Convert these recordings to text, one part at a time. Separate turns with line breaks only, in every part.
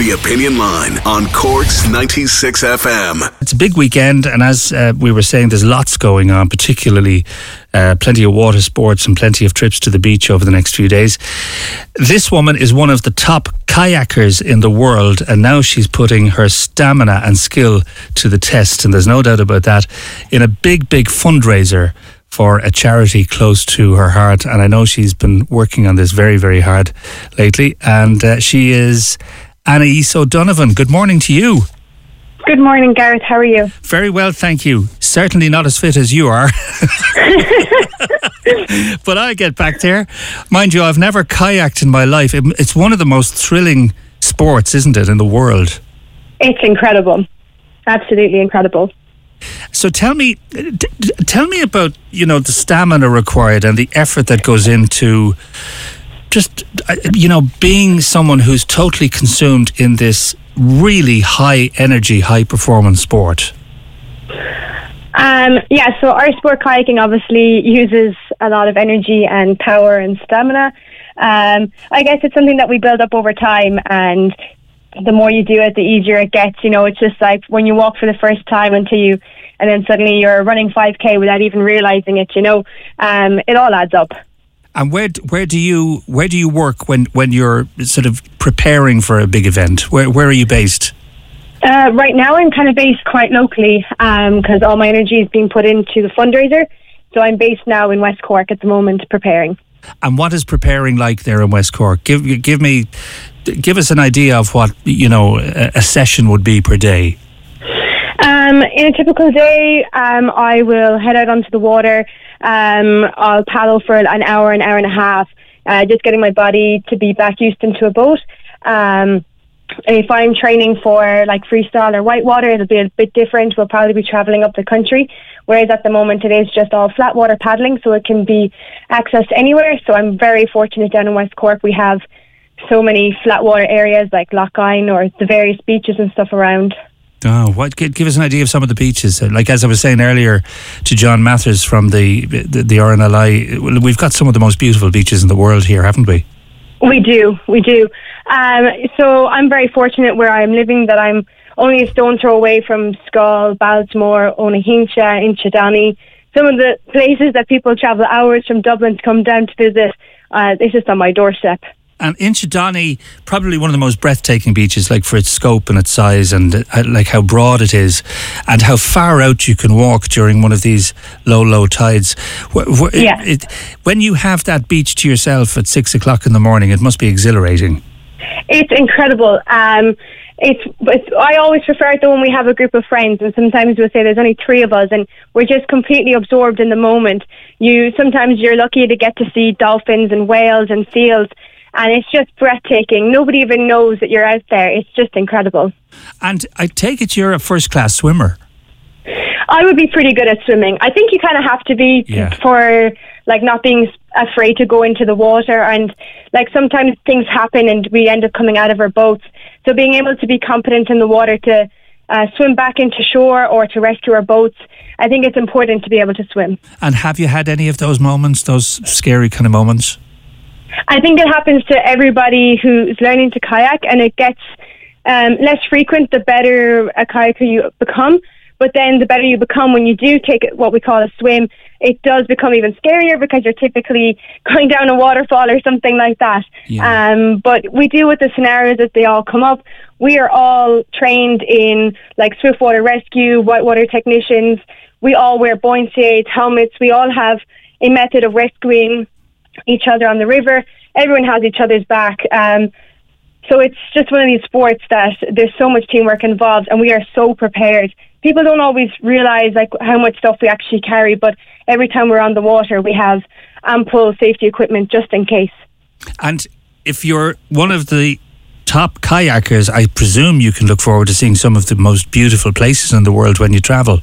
The Opinion Line on Cork's 96 FM.
It's a big weekend, and as uh, we were saying, there's lots going on, particularly uh, plenty of water sports and plenty of trips to the beach over the next few days. This woman is one of the top kayakers in the world, and now she's putting her stamina and skill to the test, and there's no doubt about that, in a big, big fundraiser for a charity close to her heart. And I know she's been working on this very, very hard lately. And uh, she is Anais O'Donovan. Good morning to you.
Good morning, Gareth. How are you?
Very well, thank you. Certainly not as fit as you are. but I get back there. Mind you, I've never kayaked in my life. It's one of the most thrilling sports, isn't it, in the world?
It's incredible. Absolutely incredible.
So tell me, tell me about you know the stamina required and the effort that goes into just you know being someone who's totally consumed in this really high energy, high performance sport.
Um, yeah, so our sport kayaking obviously uses a lot of energy and power and stamina. Um, I guess it's something that we build up over time, and the more you do it, the easier it gets. You know, it's just like when you walk for the first time until you, and then suddenly you're running 5k without even realizing it. You know, um, it all adds up.
And where where do you where do you work when when you're sort of preparing for a big event? Where where are you based?
Uh, right now, I'm kind of based quite locally because um, all my energy is being put into the fundraiser. So I'm based now in West Cork at the moment, preparing.
And what is preparing like there in West Cork? Give give me give us an idea of what you know a, session would be per day.
Um, in a typical day, um, I will head out onto the water. Um, I'll paddle for an hour, an hour and a half, uh, just getting my body to be back used into a boat. Um, if I'm training for like freestyle or whitewater, it'll be a bit different. We'll probably be traveling up the country, whereas at the moment it is just all flat water paddling, so it can be accessed anywhere. So I'm very fortunate down in West Cork. We have so many flat water areas like Lough or the various beaches and stuff around.
Oh, what? Give us an idea of some of the beaches. Like as I was saying earlier to John Mathers from the the, the RNLI, we've got some of the most beautiful beaches in the world here, haven't we?
We do, we do. Um, so I'm very fortunate where I'm living that I'm only a stone throw away from Schull, Baltimore, Owenahincha, Inchydoney. Some of the places that people travel hours from Dublin to come down to visit. Uh, it's just on my doorstep.
And Inchydoney, probably one of the most breathtaking beaches, like for its scope and its size, and uh, like how broad it is, and how far out you can walk during one of these low, low tides.
Yeah.
It, it, when you have that beach to yourself at six o'clock in the morning, it must be exhilarating.
It's incredible. Um, it's, it's I always prefer it though when we have a group of friends, and sometimes we'll say there's only three of us, and we're just completely absorbed in the moment. You sometimes you're lucky to get to see dolphins and whales and seals and it's just breathtaking. Nobody even knows that you're out there. It's just incredible.
And I take it you're a first class swimmer.
I would be pretty good at swimming. I think you kind of have to be yeah. for like not being afraid to go into the water and like sometimes things happen and we end up coming out of our boats. So being able to be competent in the water to uh, swim back into shore or to rescue our boats, I think it's important to be able to swim.
And have you had any of those moments, those scary kind of moments?
I think it happens to everybody who's learning to kayak, and it gets um, less frequent the better a kayaker you become. But then the better you become when you do take what we call a swim, it does become even scarier because you're typically going down a waterfall or something like that. Yeah. Um, but we deal with the scenarios as they all come up. We are all trained in like swiftwater rescue, whitewater technicians. We all wear buoyancy aids, helmets. We all have a method of rescuing each other on the river. Everyone has each other's back. Um, so it's just one of these sports that there's so much teamwork involved, and we are so prepared. People don't always realize like how much stuff we actually carry, but every time we're on the water, we have ample safety equipment just in case.
And if you're one of the top kayakers, I presume you can look forward to seeing some of the most beautiful places in the world when you travel.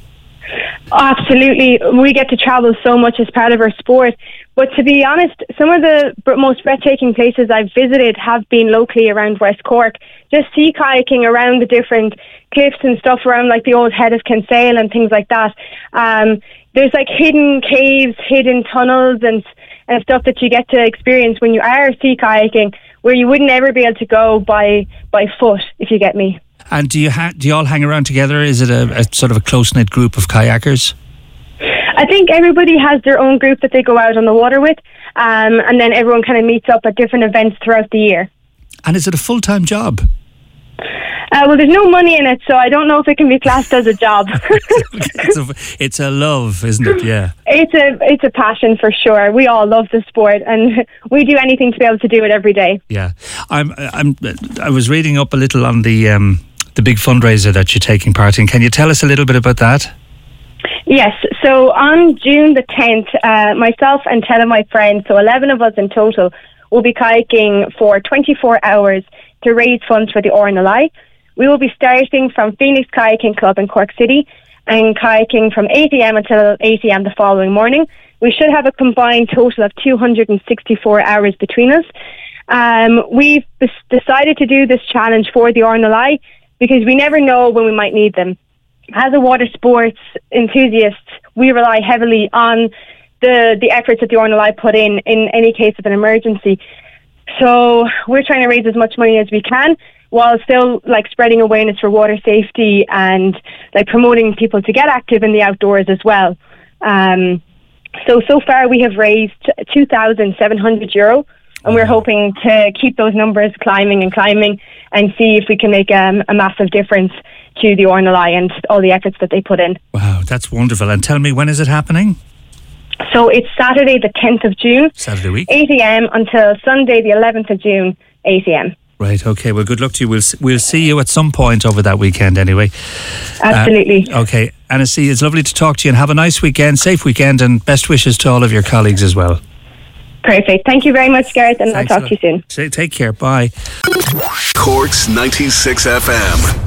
Absolutely. We get to travel so much as part of our sport. But to be honest, some of the most breathtaking places I've visited have been locally around West Cork. Just sea kayaking around the different cliffs and stuff around like the old head of Kinsale and things like that. Um, there's like hidden caves, hidden tunnels and, and stuff that you get to experience when you are sea kayaking where you wouldn't ever be able to go by by foot, if you get me.
And do you ha- do you all hang around together? Is it a, a sort of a close knit group of kayakers?
I think everybody has their own group that they go out on the water with, um, and then everyone kind of meets up at different events throughout the year.
And is it a full time job?
Uh, well, there's no money in it, so I don't know if it can be classed as a job.
it's, a, it's a love, isn't it? Yeah.
It's a it's a passion for sure. We all love the sport, and we do anything to be able to do it every day.
Yeah, I'm. I'm. I was reading up a little on the um, the big fundraiser that you're taking part in. Can you tell us a little bit about that?
Yes. So on June the 10th, uh, myself and 10 of my friends, so 11 of us in total, will be kayaking for 24 hours to raise funds for the RNLI. We will be starting from Phoenix Kayaking Club in Cork City and kayaking from 8 a.m. until 8 a.m. the following morning. We should have a combined total of 264 hours between us. Um, we've decided to do this challenge for the RNLI because we never know when we might need them. As a water sports enthusiast, we rely heavily on the, the efforts that the RNLI put in in any case of an emergency. So we're trying to raise as much money as we can while still like spreading awareness for water safety and like promoting people to get active in the outdoors as well. Um, so so far we have raised two thousand seven hundred euro, and we're hoping to keep those numbers climbing and climbing, and see if we can make um, a massive difference to the RNLI and all the efforts that they put in.
Wow, that's wonderful! And tell me, when is it happening?
So it's Saturday, the tenth of June,
Saturday week,
eight a.m. until Sunday, the eleventh of June, eight a.m.
Right. Okay. Well, good luck to you. We'll we'll see you at some point over that weekend, anyway.
Absolutely.
Uh, okay, Anaïs, it's lovely to talk to you, and have a nice weekend, safe weekend, and best wishes to all of your colleagues as well.
Perfect. Thank you very much, Gareth, and Thanks I'll talk to you
soon. Take care. Bye.
Corks ninety six FM.